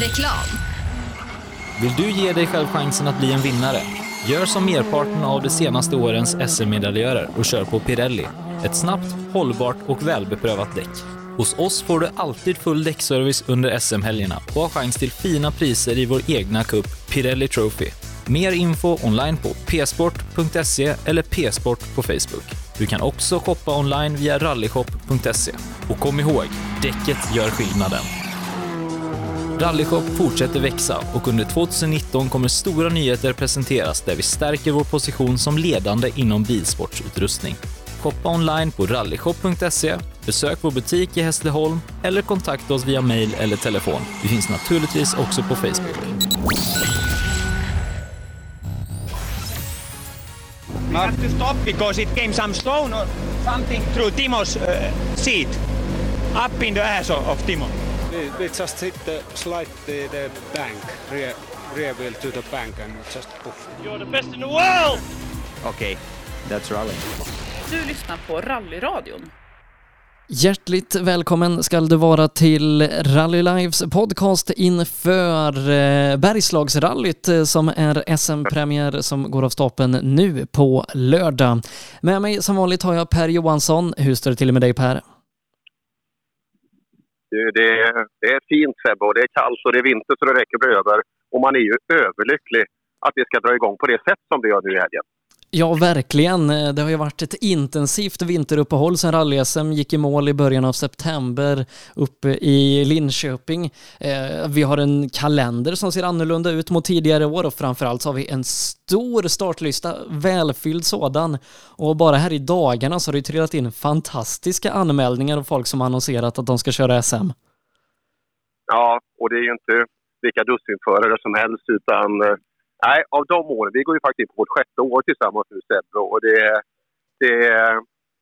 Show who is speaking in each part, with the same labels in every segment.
Speaker 1: Reklam.
Speaker 2: Vill du ge dig själv chansen att bli en vinnare? Gör som merparten av de senaste årens SM-medaljörer och kör på Pirelli. Ett snabbt, hållbart och välbeprövat däck. Hos oss får du alltid full däckservice under SM-helgerna och har chans till fina priser i vår egna cup Pirelli Trophy. Mer info online på psport.se eller psport på Facebook. Du kan också shoppa online via rallyshop.se. Och kom ihåg, däcket gör skillnaden. Rallyshop fortsätter växa och under 2019 kommer stora nyheter presenteras där vi stärker vår position som ledande inom bilsportsutrustning. Shoppa online på rallyshop.se, besök vår butik i Hässleholm eller kontakta oss via mail eller telefon. Vi finns naturligtvis också på Facebook.
Speaker 3: We have to stop because it came some stone or something through Timo's uh, seat, up in the ass of, of Timo.
Speaker 4: We, we just hit the slide the, the bank, rear, rear wheel to the bank and just poof.
Speaker 3: You're the best in the world!
Speaker 5: Okay, that's rally.
Speaker 6: Du lyssnar på Rallyradion.
Speaker 7: Hjärtligt välkommen ska du vara till Rally Lives podcast inför eh, Bergslagsrallyt eh, som är SM-premiär som går av stapeln nu på lördag. Med mig som vanligt har jag Per Johansson. Hur står det till med dig Per?
Speaker 8: Det, det, det är fint Sebbe och det är kallt och det är vinter så det räcker över. Och man är ju överlycklig att det ska dra igång på det sätt som det gör nu i helgen.
Speaker 7: Ja, verkligen. Eh, det har ju varit ett intensivt vinteruppehåll sedan rally-SM gick i mål i början av september uppe i Linköping. Eh, vi har en kalender som ser annorlunda ut mot tidigare år och framförallt så har vi en stor startlista, välfylld sådan. Och bara här i dagarna så har det trillat in fantastiska anmälningar av folk som annonserat att de ska köra SM.
Speaker 8: Ja, och det är ju inte vilka dussinförare som helst utan eh, Nej, av de åren. Vi går ju faktiskt in på vårt sjätte år tillsammans nu Sebbe och det, det,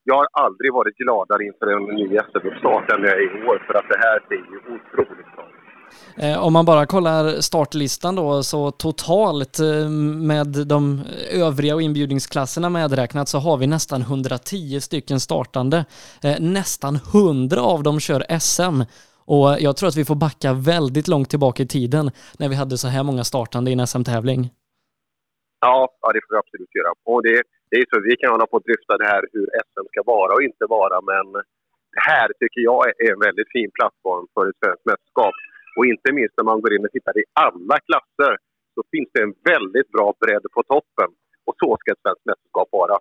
Speaker 8: jag har aldrig varit gladare inför en ny SM-start än jag är i år för att det här ser ju otroligt bra ut.
Speaker 7: Eh, om man bara kollar startlistan då, så totalt eh, med de övriga och inbjudningsklasserna medräknat så har vi nästan 110 stycken startande. Eh, nästan 100 av dem kör SM. Och jag tror att vi får backa väldigt långt tillbaka i tiden när vi hade så här många startande i en SM-tävling.
Speaker 8: Ja, ja, det får vi absolut göra. Och det, det är så vi kan hålla på att dryfta det här hur SM ska vara och inte vara, men det här tycker jag är en väldigt fin plattform för ett svenskt mästerskap. Och inte minst när man går in och tittar i alla klasser så finns det en väldigt bra bredd på toppen. Och så ska ett svenskt mästerskap vara.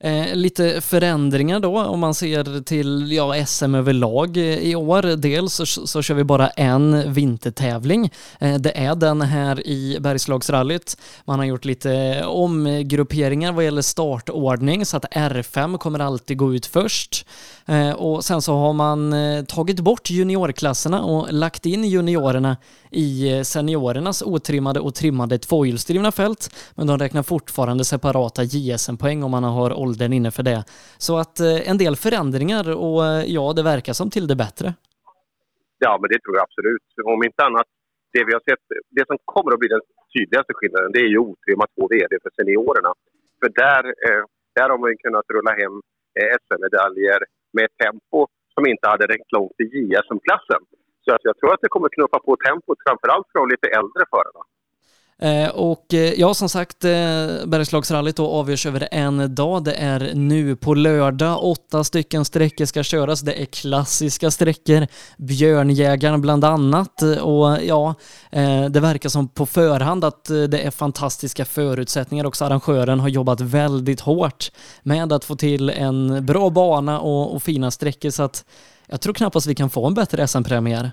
Speaker 7: Eh, lite förändringar då om man ser till ja, SM överlag eh, i år. Dels så, så kör vi bara en vintertävling. Eh, det är den här i Bergslagsrallyt. Man har gjort lite eh, omgrupperingar vad gäller startordning så att R5 kommer alltid gå ut först. Eh, och sen så har man eh, tagit bort juniorklasserna och lagt in juniorerna i eh, seniorernas otrimmade och trimmade tvåhjulsdrivna fält. Men de räknar fortfarande separata JSM-poäng om man har åldern inne för det. Så att eh, en del förändringar och eh, ja, det verkar som till det bättre.
Speaker 8: Ja, men det tror jag absolut. Om inte annat, det vi har sett, det som kommer att bli den tydligaste skillnaden, det är ju otrimmat två VD för seniorerna. För där, där har man kunnat rulla hem SM-medaljer med ett tempo som inte hade räckt långt i JSM-klassen. Så att jag tror att det kommer knuffa på tempot, framförallt för de lite äldre förarna.
Speaker 7: Eh, och eh, ja, som sagt, eh, Bergslagsrallyt då avgörs över en dag. Det är nu på lördag. Åtta stycken sträckor ska köras. Det är klassiska sträckor. Björnjägaren bland annat. Och ja, det verkar som på förhand att det är fantastiska förutsättningar. Också arrangören har jobbat väldigt hårt med att få till en bra bana och, och fina sträckor. Så att jag tror knappast vi kan få en bättre SM-premiär.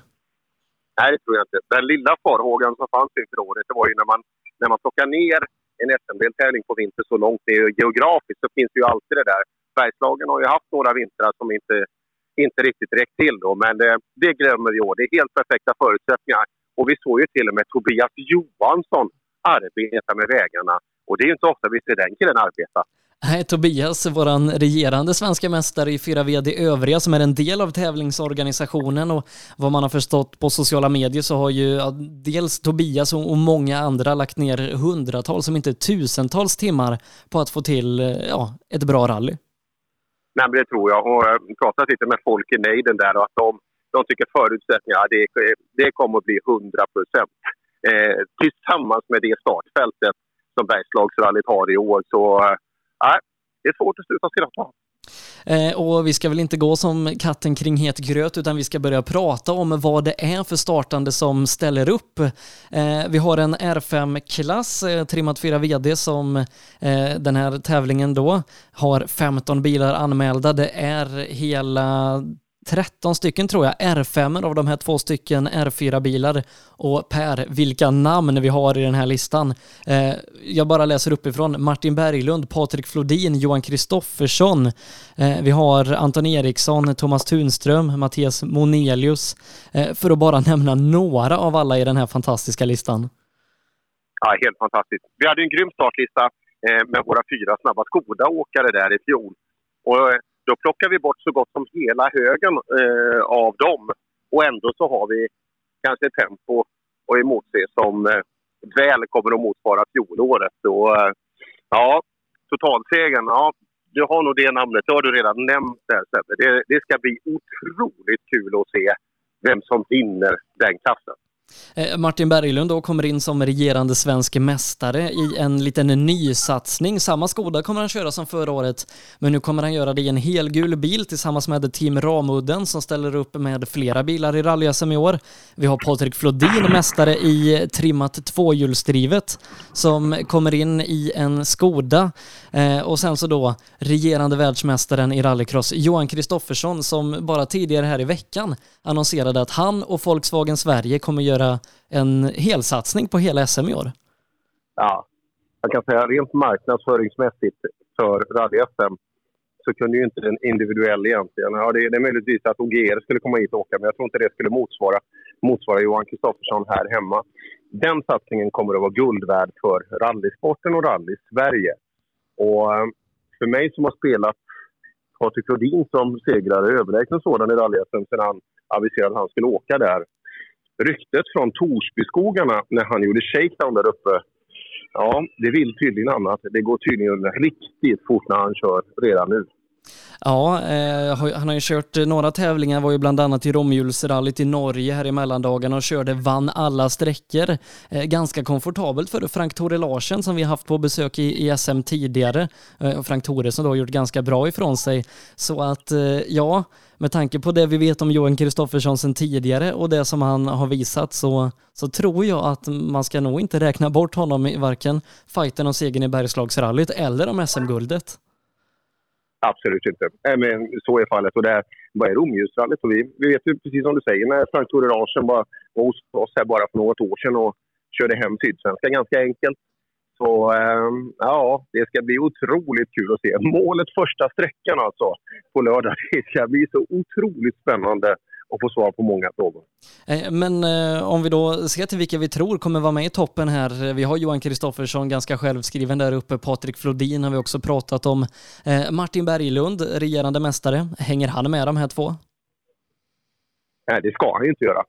Speaker 8: Nej, det tror jag inte. Den lilla farhågan som fanns inför året, det var ju när man, när man plockar ner en SM-deltävling på vinter så långt ner geografiskt så finns det ju alltid det där. Bergslagen har ju haft några vintrar som inte, inte riktigt räckt till då, men det, det glömmer vi i år. Det är helt perfekta förutsättningar. Och vi såg ju till och med Tobias Johansson arbeta med vägarna. Och det är ju inte ofta vi ser den killen arbeta.
Speaker 7: Nej, Tobias, våran regerande svenska mästare i 4VD övriga som är en del av tävlingsorganisationen och vad man har förstått på sociala medier så har ju ja, dels Tobias och, och, många andra lagt ner hundratals, om inte tusentals timmar på att få till ja, ett bra rally.
Speaker 8: Nej, men det tror jag. Och jag har pratat lite med folk i nejden där och att de, de tycker förutsättningarna, det, det kommer att bli 100 procent. Eh, tillsammans med det startfältet som Bergslagsrallyt har i år. Så eh, Nej, det är svårt att sluta skratta.
Speaker 7: Eh, och vi ska väl inte gå som katten kring het gröt utan vi ska börja prata om vad det är för startande som ställer upp. Eh, vi har en R5-klass, eh, trimmat 4 VD, som eh, den här tävlingen då har 15 bilar anmälda. Det är hela 13 stycken tror jag, R5 av de här två stycken R4-bilar. Och Per, vilka namn vi har i den här listan. Eh, jag bara läser uppifrån. Martin Berglund, Patrik Flodin, Johan Kristoffersson. Eh, vi har Anton Eriksson, Thomas Tunström, Mattias Monelius. Eh, för att bara nämna några av alla i den här fantastiska listan.
Speaker 8: Ja, helt fantastiskt. Vi hade en grym startlista eh, med våra fyra snabba Skoda-åkare där i fjol. Och eh, då plockar vi bort så gott som hela högen eh, av dem. Och ändå så har vi kanske ett tempo och emotse som eh, väl kommer att motsvara fjolåret. Och, eh, ja, totalsegern, ja, du har nog det namnet. Det har du redan nämnt där Sebbe. Det, det ska bli otroligt kul att se vem som vinner den klassen.
Speaker 7: Eh, Martin Berglund då kommer in som regerande svensk mästare i en liten nysatsning. Samma Skoda kommer han köra som förra året, men nu kommer han göra det i en helgul bil tillsammans med Team Ramudden som ställer upp med flera bilar i rally i år. Vi har Patrik Flodin, mästare i trimmat tvåhjulsdrivet, som kommer in i en Skoda. Eh, och sen så då regerande världsmästaren i rallycross Johan Kristoffersson som bara tidigare här i veckan annonserade att han och Volkswagen Sverige kommer göra en helsatsning på hela SM i år.
Speaker 8: Ja, jag kan säga rent marknadsföringsmässigt för rally-SM så kunde ju inte den individuell egentligen. Ja, det, det är möjligtvis att OGR skulle komma hit och åka, men jag tror inte det skulle motsvara, motsvara Johan Kristoffersson här hemma. Den satsningen kommer att vara guld värd för rallysporten och rally-Sverige. Och eh, för mig som har spelat Patrik Rodin som segrare, överlägsen sådan i rally sedan han aviserade att han skulle åka där. Ryktet från Torsbyskogarna när han gjorde shakedown där uppe, ja, det vill tydligen annat. Det går tydligen riktigt fort när han kör redan nu.
Speaker 7: Ja, eh, han har ju kört eh, några tävlingar, var ju bland annat i Romhjulsrallyt i Norge här i mellandagarna och körde, vann alla sträckor. Eh, ganska komfortabelt för Frank Tore Larsen som vi haft på besök i, i SM tidigare. Eh, Frank Tore som då har gjort ganska bra ifrån sig. Så att, eh, ja, med tanke på det vi vet om Johan Kristoffersson sen tidigare och det som han har visat så, så tror jag att man ska nog inte räkna bort honom i varken fighten om segern i Bergslagsrallyt eller om SM-guldet.
Speaker 8: Absolut inte. Äh, men så är fallet. Och det här, vad är Romljusrallyt? vi, vi vet ju precis som du säger, när Frank Tore Larsen var, var hos oss här bara för något år sedan och körde hem Sydsvenska ganska enkelt. Så äh, ja, det ska bli otroligt kul att se. Målet första sträckan alltså på lördag. Det ska bli så otroligt spännande och få svar på många frågor.
Speaker 7: Eh, men eh, om vi då ser till vilka vi tror kommer vara med i toppen här. Vi har Johan Kristoffersson ganska självskriven där uppe. Patrik Flodin har vi också pratat om. Eh, Martin Berglund, regerande mästare. Hänger han med de här två?
Speaker 8: Nej, det ska han ju inte göra.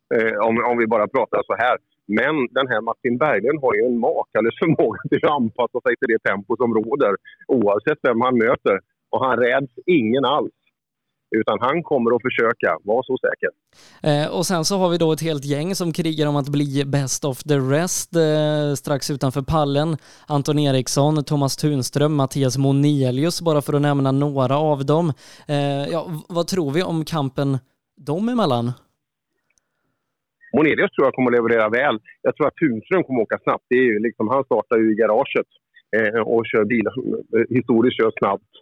Speaker 8: Om, om vi bara pratar så här. Men den här Martin Berglund har ju en makalös förmåga till att anpassa sig till det tempo som råder oavsett vem han möter. Och han räds ingen alls. Utan han kommer att försöka, var så säker.
Speaker 7: Eh, och sen så har vi då ett helt gäng som krigar om att bli best of the rest eh, strax utanför pallen. Anton Eriksson, Thomas Tunström, Mattias Monelius, bara för att nämna några av dem. Eh, ja, vad tror vi om kampen dem emellan?
Speaker 8: Monelius tror jag kommer att leverera väl. Jag tror att Tunström kommer att åka snabbt. Det är ju liksom, han startar ju i garaget eh, och kör bil, historiskt kör snabbt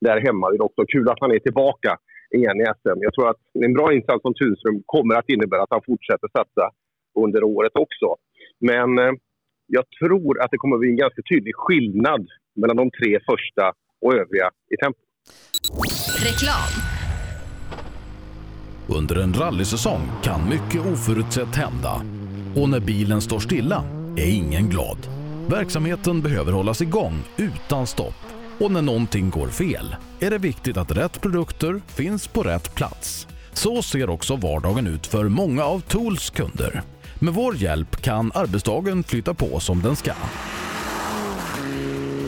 Speaker 8: där hemma. Det är också kul att han är tillbaka igen i SM. Jag tror att en bra insats från Tunström kommer att innebära att han fortsätter satsa under året också. Men eh, jag tror att det kommer att bli en ganska tydlig skillnad mellan de tre första och övriga i tempo. Reklam.
Speaker 1: Under en rallysäsong kan mycket oförutsett hända. Och när bilen står stilla är ingen glad. Verksamheten behöver hållas igång utan stopp. Och när någonting går fel är det viktigt att rätt produkter finns på rätt plats. Så ser också vardagen ut för många av Tools kunder. Med vår hjälp kan arbetsdagen flytta på som den ska.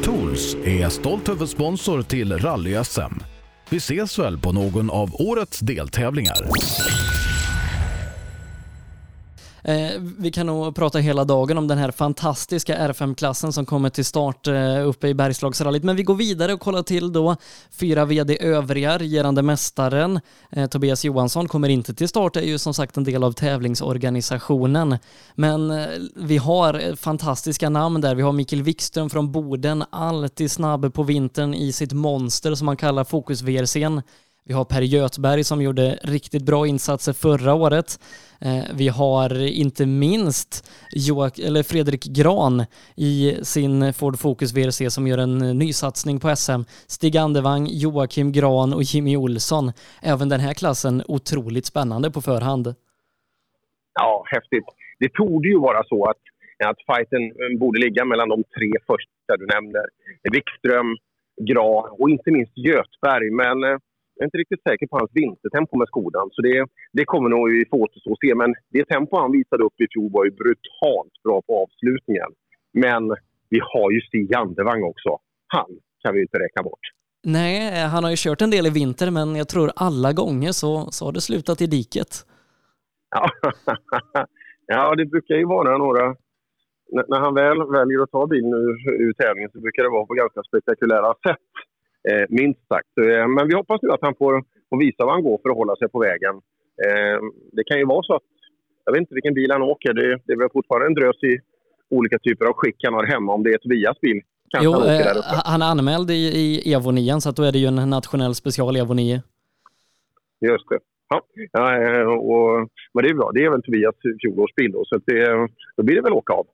Speaker 1: Tools är stolt huvudsponsor till Rally-SM. Vi ses väl på någon av årets deltävlingar.
Speaker 7: Eh, vi kan nog prata hela dagen om den här fantastiska R5-klassen som kommer till start eh, uppe i Bergslagsrallyt, men vi går vidare och kollar till då fyra VD övriga, regerande mästaren eh, Tobias Johansson kommer inte till start, är ju som sagt en del av tävlingsorganisationen. Men eh, vi har eh, fantastiska namn där. Vi har Mikael Wikström från Boden, alltid snabb på vintern i sitt monster som man kallar Fokus VRCn. Vi har Per Götberg som gjorde riktigt bra insatser förra året. Eh, vi har inte minst Joak eller Fredrik Gran i sin Ford Focus VRC som gör en ny satsning på SM. Stig Andevang, Joakim Gran och Jimmy Olsson. Även den här klassen otroligt spännande på förhand.
Speaker 8: Ja, häftigt. Det torde ju vara så att, att fighten eh, borde ligga mellan de tre första du nämnde. Wikström, Gran och inte minst Götberg. Men eh, jag är inte riktigt säker på hans vintertempo med Skodan. Så det, det kommer nog vi få återstå och se. Men det tempo han visade upp i fjol var ju brutalt bra på avslutningen. Men vi har ju Stig Andevang också. Han kan vi inte räkna bort.
Speaker 7: Nej, han har ju kört en del i vinter, men jag tror alla gånger så, så har det slutat i diket.
Speaker 8: Ja, ja det brukar ju vara några... N när han väl väljer att ta bilen ur, ur tävlingen så brukar det vara på ganska spektakulära sätt eh, minst sagt. Eh, men vi hoppas nu att han får, får visa vad han går för att hålla sig på vägen. Eh, det kan ju vara så att, jag vet inte vilken bil han åker, det, det är väl fortfarande en drös i olika typer av skick han har hemma. Om det är Tobias bil
Speaker 7: jo, han, eh, han är anmäld i, i Evo 9, så att då är det ju en nationell special Evo 9.
Speaker 8: Just det. Ja, ja eh, och, men det är bra. Det är väl Tobias fjolårsbil då, så det, då blir det väl åka av.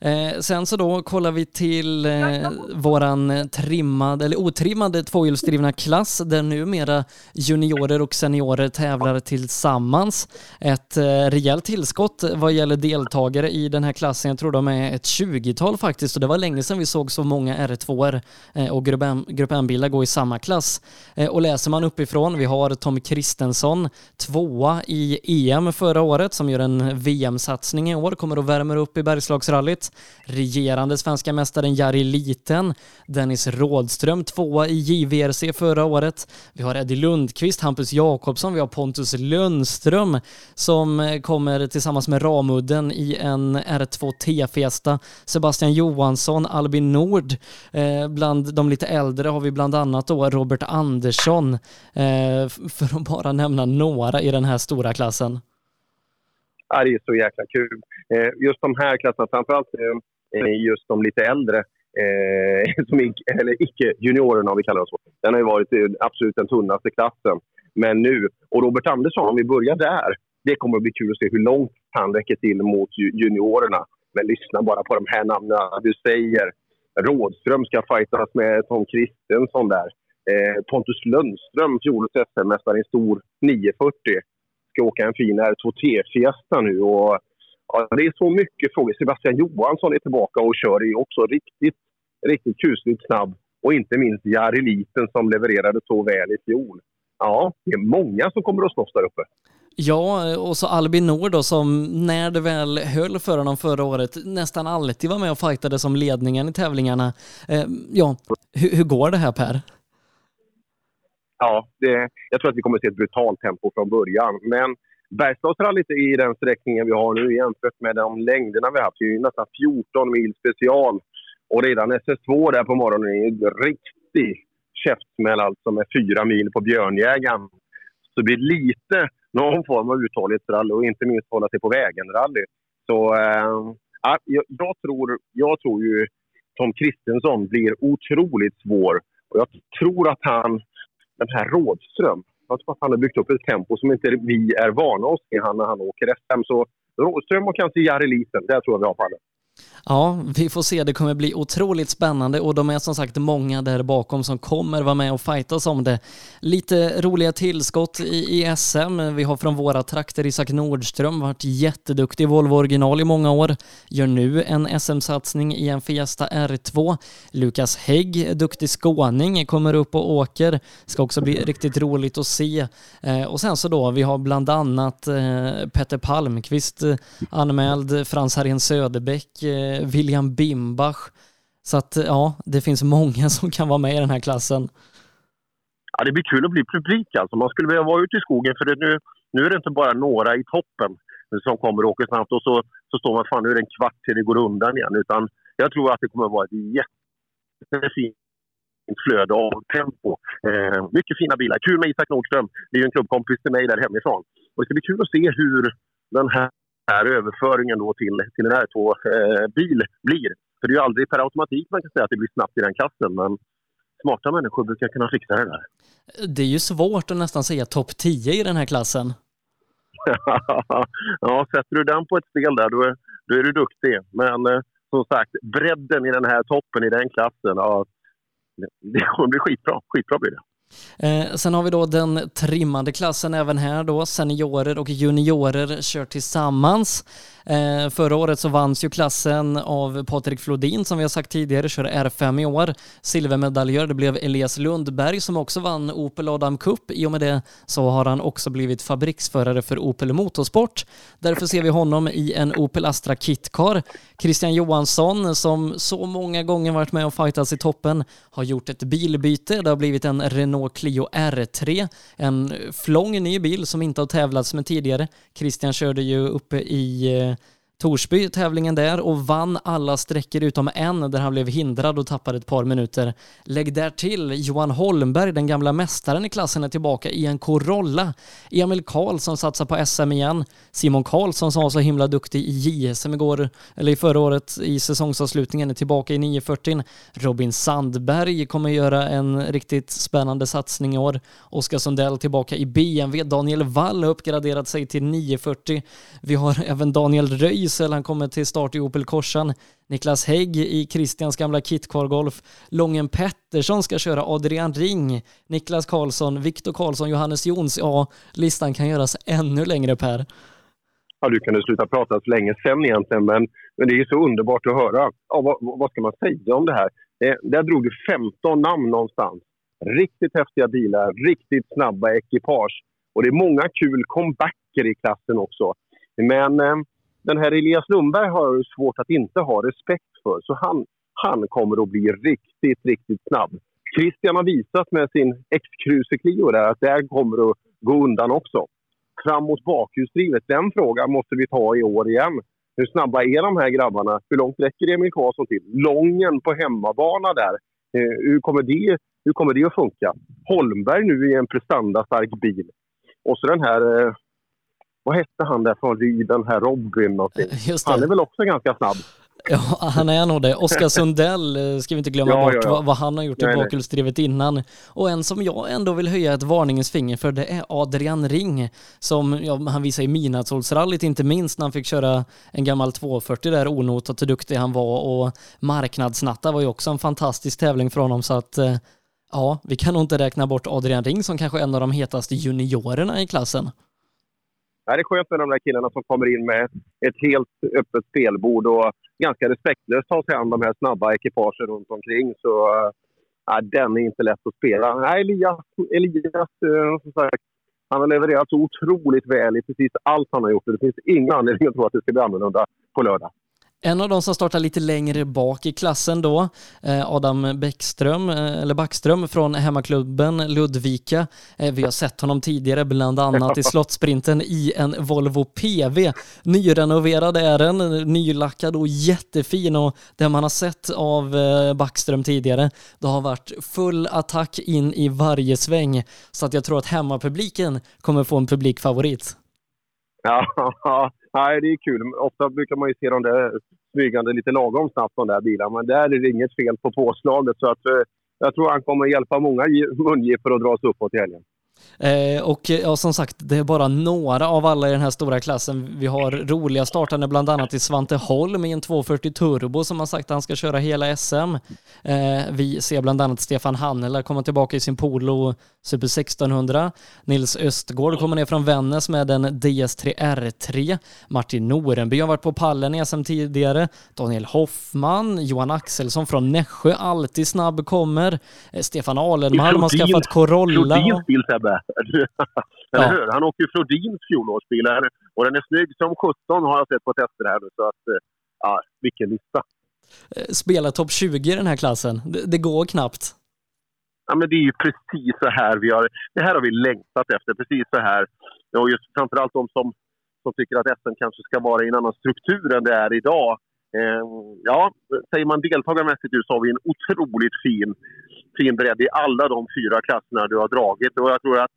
Speaker 7: Eh, sen så då kollar vi till eh, våran trimmad, eller otrimmade tvåhjulsdrivna klass där numera juniorer och seniorer tävlar tillsammans. Ett eh, rejält tillskott vad gäller deltagare i den här klassen. Jag tror de är ett 20-tal faktiskt och det var länge sedan vi såg så många R2 eh, och Grupp M-bilar gå i samma klass. Eh, och läser man uppifrån, vi har Tom Kristensson, tvåa i EM förra året som gör en VM-satsning i år, kommer och värmer upp i Bergslagsrally rallyt. Regerande svenska mästaren Jari Liten, Dennis Rådström tvåa i JVRC förra året. Vi har Eddie Lundqvist, Hampus Jakobsson, vi har Pontus Lundström som eh, kommer tillsammans med Ramudden i en R2 T-festa. Sebastian Johansson, Albin Nord. Eh, bland de lite äldre har vi bland annat då Robert Andersson, eh, för att bara nämna några i den här stora klassen
Speaker 8: är det är så jäkla kul. Eh, just de här klasserna, framförallt eh, just de lite äldre, eh, som eller icke-juniorerna om vi kallar det så. Den har ju varit eh, absolut den tunnaste klassen. Men nu, och Robert Andersson, om vi börjar där, det kommer att bli kul att se hur långt han räcker till mot juniorerna. Men lyssna bara på de här namnen du säger. Rådström ska fightas med Tom Kristensson där. Eh, Pontus Lundström, fjolårets SM-mästare i stor 940 ska åka en fin R2T-fiesta nu. Och, ja, det är så mycket frågor. Sebastian Johansson är tillbaka och kör är också riktigt, riktigt kusligt snabb. Och inte minst Jari Liten som levererade så väl i fjol. Ja, det är många som kommer att slåss där uppe.
Speaker 7: Ja, och så Albin Nord då som när det väl höll för honom förra året nästan alltid var med och fightade som ledningen i tävlingarna. Eh, ja, hur, hur går det här Per?
Speaker 8: Ja, det, jag tror att vi kommer att se ett brutalt tempo från början. Men Bergslagsrallyt i den sträckningen vi har nu jämfört med de längderna vi har haft, det är ju nästan 14 mil special. Och redan SS2 där på morgonen är en riktig käftsmäll alltså med fyra mil på Björnjägaren. Så det blir lite någon form av uthållighetsrally och inte minst hålla sig på vägen-rally. Så äh, jag, jag, tror, jag tror ju Tom Kristensson blir otroligt svår. Och jag tror att han den här Rådström. Jag tror att han har byggt upp ett tempo som inte vi är vana oss se när han åker SM. Så Rådström och kanske Jari Liten, det tror jag vi har fallet.
Speaker 7: Ja, vi får se. Det kommer bli otroligt spännande och de är som sagt många där bakom som kommer vara med och fightas om det. Lite roliga tillskott i, i SM. Vi har från våra trakter Isak Nordström, varit jätteduktig i Volvo original i många år. Gör nu en SM-satsning i en Fiesta R2. Lukas Hägg, duktig skåning, kommer upp och åker. Ska också bli riktigt roligt att se. Eh, och sen så då, vi har bland annat eh, Petter Palmqvist eh, anmäld, Frans Harén Söderbäck eh, Eh, William Bimbach. Så att eh, ja, det finns många som kan vara med i den här klassen.
Speaker 8: Ja, det blir kul att bli publik alltså. Man skulle vilja vara ute i skogen för det nu, nu är det inte bara några i toppen. som kommer och åker snabbt och så, så står man fan nu är det en kvart till det går undan igen. Utan jag tror att det kommer att vara ett jättefint flöde av tempo. Eh, mycket fina bilar. Kul med Isak Nordström. Det är ju en klubbkompis till mig där hemifrån. Och det ska bli kul att se hur den här, här överföringen då till, till en R2-bil eh, blir. För det är ju aldrig per automatik man kan säga att det blir snabbt i den klassen. Men smarta människor brukar kunna fixa det där.
Speaker 7: Det är ju svårt att nästan säga topp 10 i den här klassen.
Speaker 8: ja, sätter du den på ett spel där, då är, då är du duktig. Men eh, som sagt, bredden i den här toppen i den klassen, ja, det kommer bli skitbra. Skitbra blir det.
Speaker 7: Eh, sen har vi då den trimmade klassen även här då, seniorer och juniorer kör tillsammans. Eh, förra året så vanns ju klassen av Patrik Flodin som vi har sagt tidigare, kör R5 i år. Silvermedaljör, det blev Elias Lundberg som också vann Opel Adam Cup. I och med det så har han också blivit fabriksförare för Opel Motorsport. Därför ser vi honom i en Opel Astra Kitcar. Christian Johansson som så många gånger varit med och fightats i toppen har gjort ett bilbyte. Det har blivit en Renault Clio R3, en flång ny bil som inte har tävlats med tidigare. Christian körde ju uppe i eh, Torsby tävlingen där och vann alla sträckor utom en där han blev hindrad och tappade ett par minuter. Lägg där till Johan Holmberg, den gamla mästaren i klassen, är tillbaka i en Corolla. Emil Karlsson satsar på SM igen. Simon Karlsson som var så himla duktig i JSM igår, eller i förra året i säsongsavslutningen, är tillbaka i 940. Robin Sandberg kommer göra en riktigt spännande satsning i år. Oskar Sundell tillbaka i BMW. Daniel Wall har uppgraderat sig till 940. Vi har även Daniel Röj Rysel, han kommer till start i Opel Korsan. Niklas Hägg i Christians gamla Kitcar Golf. Lången Pettersson ska köra Adrian Ring. Niklas Karlsson, Viktor Karlsson, Johannes Jons. Ja, listan kan göras ännu längre Per.
Speaker 8: Ja, du kunde sluta prata så länge sen egentligen, men, men det är så underbart att höra. Ja, vad, vad ska man säga om det här? Det, där drog du 15 namn någonstans. Riktigt häftiga bilar, riktigt snabba ekipage. Och det är många kul comebacker i klassen också. Men eh, den här Elias Lundberg har jag svårt att inte ha respekt för. Så han, han kommer att bli riktigt, riktigt snabb. Christian har visat med sin X-Cruiser Clio där att det kommer att gå undan också. Framåt bakhjulsdrivet, den frågan måste vi ta i år igen. Hur snabba är de här grabbarna? Hur långt räcker Emil Karlsson till? Lången på hemmabana där. Eh, hur, kommer det, hur kommer det att funka? Holmberg nu i en prestandastark bil. Och så den här eh, vad hette han där från Ryden här, Robin någonting? Han är väl också ganska snabb?
Speaker 7: Ja, han är nog det. Oskar Sundell eh, ska vi inte glömma ja, bort ja, ja. Vad, vad, han har gjort i bakhjulsdrivet innan. Och en som jag ändå vill höja ett varningens finger för, det är Adrian Ring, som han visade i Midnattssolsrallyt inte minst när han fick köra en gammal 240 där onotat hur duktig han var och marknadsnatta var ju också en fantastisk tävling för honom så att eh, ja, vi kan nog inte räkna bort Adrian Ring som kanske en av de hetaste juniorerna i klassen
Speaker 8: det är skönt med de där killarna som kommer in med ett helt öppet spelbord och ganska respektlöst tar sig an de här snabba ekipagen runt omkring. Så äh, den är inte lätt att spela. Nej, Elias, Elias äh, som sagt, han har levererat så otroligt väl i precis allt han har gjort. Det finns ingen anledning att tro att det ska bli annorlunda på lördag.
Speaker 7: En av de som startar lite längre bak i klassen då, eh, Adam Bäckström, eh, eller Backström från hemmaklubben Ludvika. Eh, vi har sett honom tidigare, bland annat i slottsprinten i en Volvo PV. Nyrenoverad är den, nylackad och jättefin och det man har sett av Backström tidigare, det har varit full attack in i varje sväng. Så att jag tror att hemmapubliken kommer få en publikfavorit.
Speaker 8: Ja, Nej, det är kul. Ofta brukar man ju se de där smygande lite lagom snabbt, de där bilarna. Men där är det inget fel på påslaget. Så att, eh, jag tror han kommer hjälpa många mungipor att dra sig uppåt i helgen.
Speaker 7: Eh, och ja, som sagt, det är bara några av alla i den här stora klassen. Vi har roliga startande bland annat i Svante Holm i en 240 Turbo som har sagt att han ska köra hela SM. Eh, vi ser bland annat Stefan Hannela komma tillbaka i sin Polo Super 1600. Nils Östgård kommer ner från Vännäs med en DS3 R3. Martin Norenby har varit på pallen i SM tidigare. Daniel Hoffman, Johan Axelsson från Nässjö, alltid snabb kommer. Eh, Stefan Alenmalm har skaffat Corolla.
Speaker 8: Flodins bil Sebbe. Eller ja. hur? Han åker ju Flodins fjolårsbil här och den är snygg som 17 har jag sett på tester här nu. Så att, eh, ja, vilken lista.
Speaker 7: Eh, spela topp 20 i den här klassen. Det, det går knappt.
Speaker 8: Ja, men det är ju precis så här vi har... Det här har vi längtat efter. Precis så här. Och just framförallt de som som tycker att SM kanske ska vara i en annan struktur än det är idag. Eh, ja, säger man deltagarmässigt så har vi en otroligt fin, fin bredd i alla de fyra klasserna du har dragit. Och jag tror att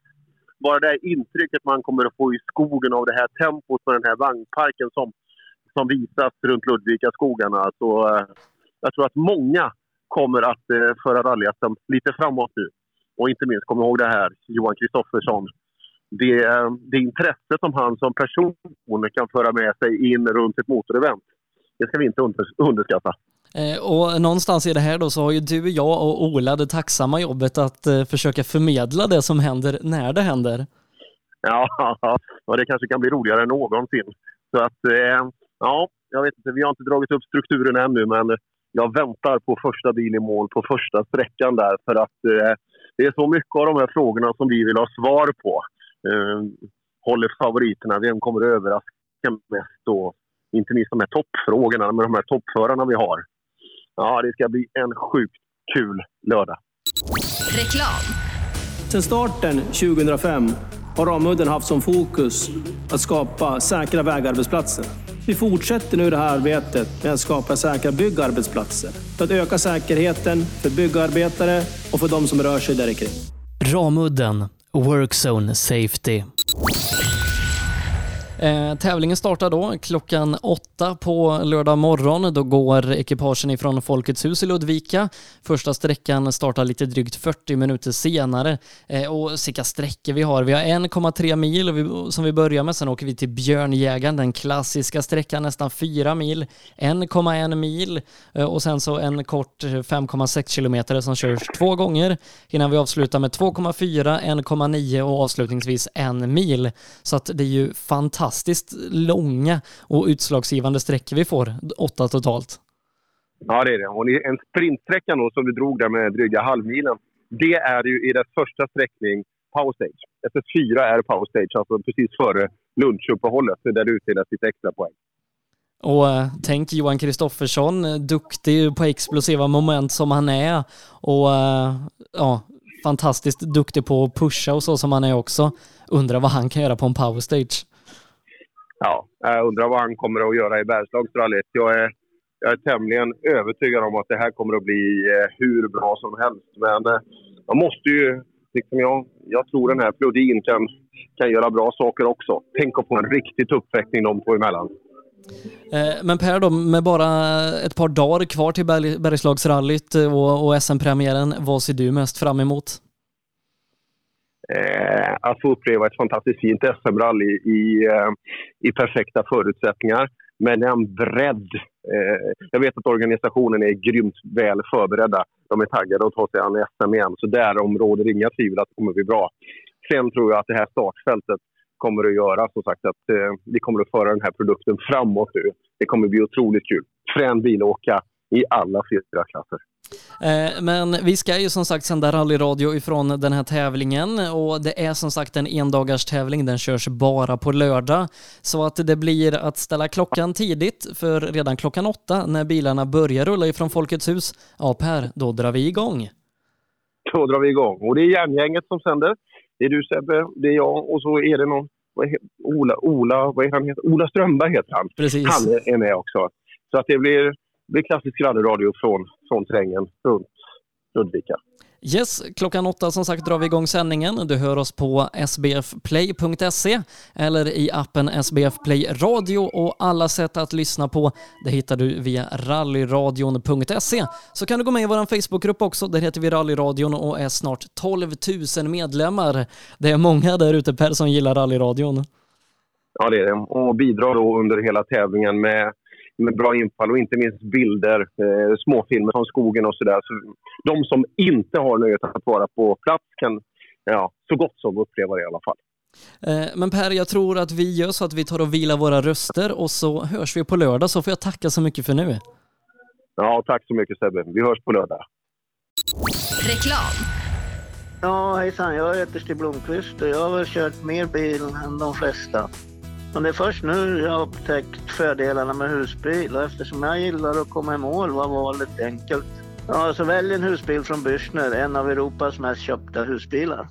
Speaker 8: bara det intrycket man kommer att få i skogen av det här tempot med den här vagnparken som, som visas runt Ludvika-skogarna. Så eh, jag tror att många kommer att eh, föra rally lite framåt nu. Och inte minst, kom ihåg det här, Johan Kristoffersson. Det, eh, det intresse som han som person kan föra med sig in runt ett motorevent, det ska vi inte underskatta.
Speaker 7: Eh, och någonstans i det här då så har ju du, jag och Ola det tacksamma jobbet att eh, försöka förmedla det som händer när det händer.
Speaker 8: Ja, och det kanske kan bli roligare än någonsin. Så att, eh, ja, jag vet inte, vi har inte dragit upp strukturen ännu men jag väntar på första bil i mål på första sträckan där för att det är så mycket av de här frågorna som vi vill ha svar på. Håller favoriterna? Vem kommer att överraska mest? Och inte minst de här toppfrågorna med de här toppförarna vi har. Ja, det ska bli en sjukt kul lördag.
Speaker 9: Reklam.
Speaker 10: Sedan starten 2005 har Ramudden haft som fokus att skapa säkra vägarbetsplatser. Vi fortsätter nu det här arbetet med att skapa säkra byggarbetsplatser för att öka säkerheten för byggarbetare och för de som rör sig där kring.
Speaker 7: Ramudden Workzone Safety. Eh, tävlingen startar då klockan åtta på lördag morgon. Då går ekipagen ifrån Folkets hus i Ludvika. Första sträckan startar lite drygt 40 minuter senare. Eh, och vilka sträckor vi har. Vi har 1,3 mil som vi börjar med. Sen åker vi till Björnjägaren, den klassiska sträckan nästan 4 mil. 1,1 mil eh, och sen så en kort 5,6 kilometer som körs två gånger innan vi avslutar med 2,4, 1,9 och avslutningsvis en mil. Så att det är ju fantastiskt fantastiskt långa och utslagsgivande sträckor vi får, åtta totalt.
Speaker 8: Ja, det är det. Och en sprintsträcka då, som du drog där med dryga halvmilen, det är ju i dess första sträckning power stage. SS4 är power stage, alltså precis före lunchuppehållet, där du utdelar sitt extra poäng.
Speaker 7: Och äh, tänk Johan Kristoffersson, duktig på explosiva moment som han är och äh, ja, fantastiskt duktig på att pusha och så som han är också. Undrar vad han kan göra på en power stage
Speaker 8: ja, jag undrar vad han kommer att göra i Bergslagsrallyt. Jag är, jag är tämligen övertygad om att det här kommer att bli eh, hur bra som helst. Men eh, man måste ju, liksom jag, jag tror den här Flodin kan, kan göra bra saker också. Tänk att få en riktig uppväckning de två emellan.
Speaker 7: Eh, men Per då, med bara ett par dagar kvar till Bergslagsrallyt och, och SM-premiären, vad ser du mest fram emot?
Speaker 8: Eh, att få uppleva ett fantastiskt fint SM-rally i, eh, i perfekta förutsättningar med en bredd. Eh, jag vet att organisationen är grymt väl förberedda. De är taggade att ta sig an SM igen, så därom råder inga tvivel att det kommer bli bra. Sen tror jag att det här startfältet kommer att göra som sagt att eh, vi kommer att föra den här produkten framåt nu. Det kommer att bli otroligt kul. Frän bil åka i alla fyra klasser.
Speaker 7: Eh, men vi ska ju som sagt sända rallyradio ifrån den här tävlingen och det är som sagt en endagars tävling. Den körs bara på lördag. Så att det blir att ställa klockan tidigt för redan klockan åtta när bilarna börjar rulla ifrån Folkets hus. Ja Per, då drar vi igång.
Speaker 8: Då drar vi igång och det är järngänget som sänder. Det är du Sebbe, det är jag och så är det någon Ola, Ola, vad heter han? Ola Strömberg heter han.
Speaker 7: Precis.
Speaker 8: Han är med också. Så att det blir det blir klassisk rallyradio från, från terrängen runt Ludvika.
Speaker 7: Yes, klockan åtta som sagt drar vi igång sändningen. Du hör oss på sbfplay.se eller i appen SBF Play Radio och alla sätt att lyssna på det hittar du via rallyradion.se. Så kan du gå med i vår Facebookgrupp också, där heter vi Rallyradion och är snart 12 000 medlemmar. Det är många där ute Per som gillar rallyradion.
Speaker 8: Ja, det är det. Och bidrar då under hela tävlingen med med bra infall och inte minst bilder, eh, småfilmer från skogen och sådär. Så de som inte har nöjet att vara på plats kan ja, så gott som uppleva det i alla fall.
Speaker 7: Eh, men Per, jag tror att vi gör så att vi tar och vilar våra röster och så hörs vi på lördag så får jag tacka så mycket för nu.
Speaker 8: Ja, tack så mycket Sebbe. Vi hörs på lördag.
Speaker 9: Reklam.
Speaker 11: Ja, hejsan. Jag heter Stig Blomqvist och jag har väl kört mer bil än de flesta. Men det är först nu jag har upptäckt fördelarna med husbil och eftersom jag gillar att komma i mål var valet enkelt. Ja, så välj en husbil från Bürstner, en av Europas mest köpta husbilar.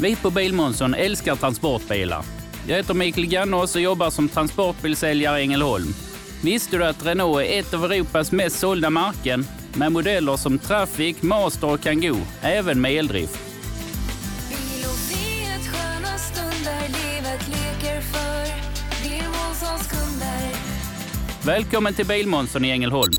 Speaker 12: Vi på Bilmånsson älskar transportbilar. Jag heter Mikael Gannås och jobbar som transportbilsäljare i Ängelholm. Visste du att Renault är ett av Europas mest sålda märken med modeller som Traffic, Master och Kangoo, även med eldrift? Välkommen till Bilmånsson i Ängelholm.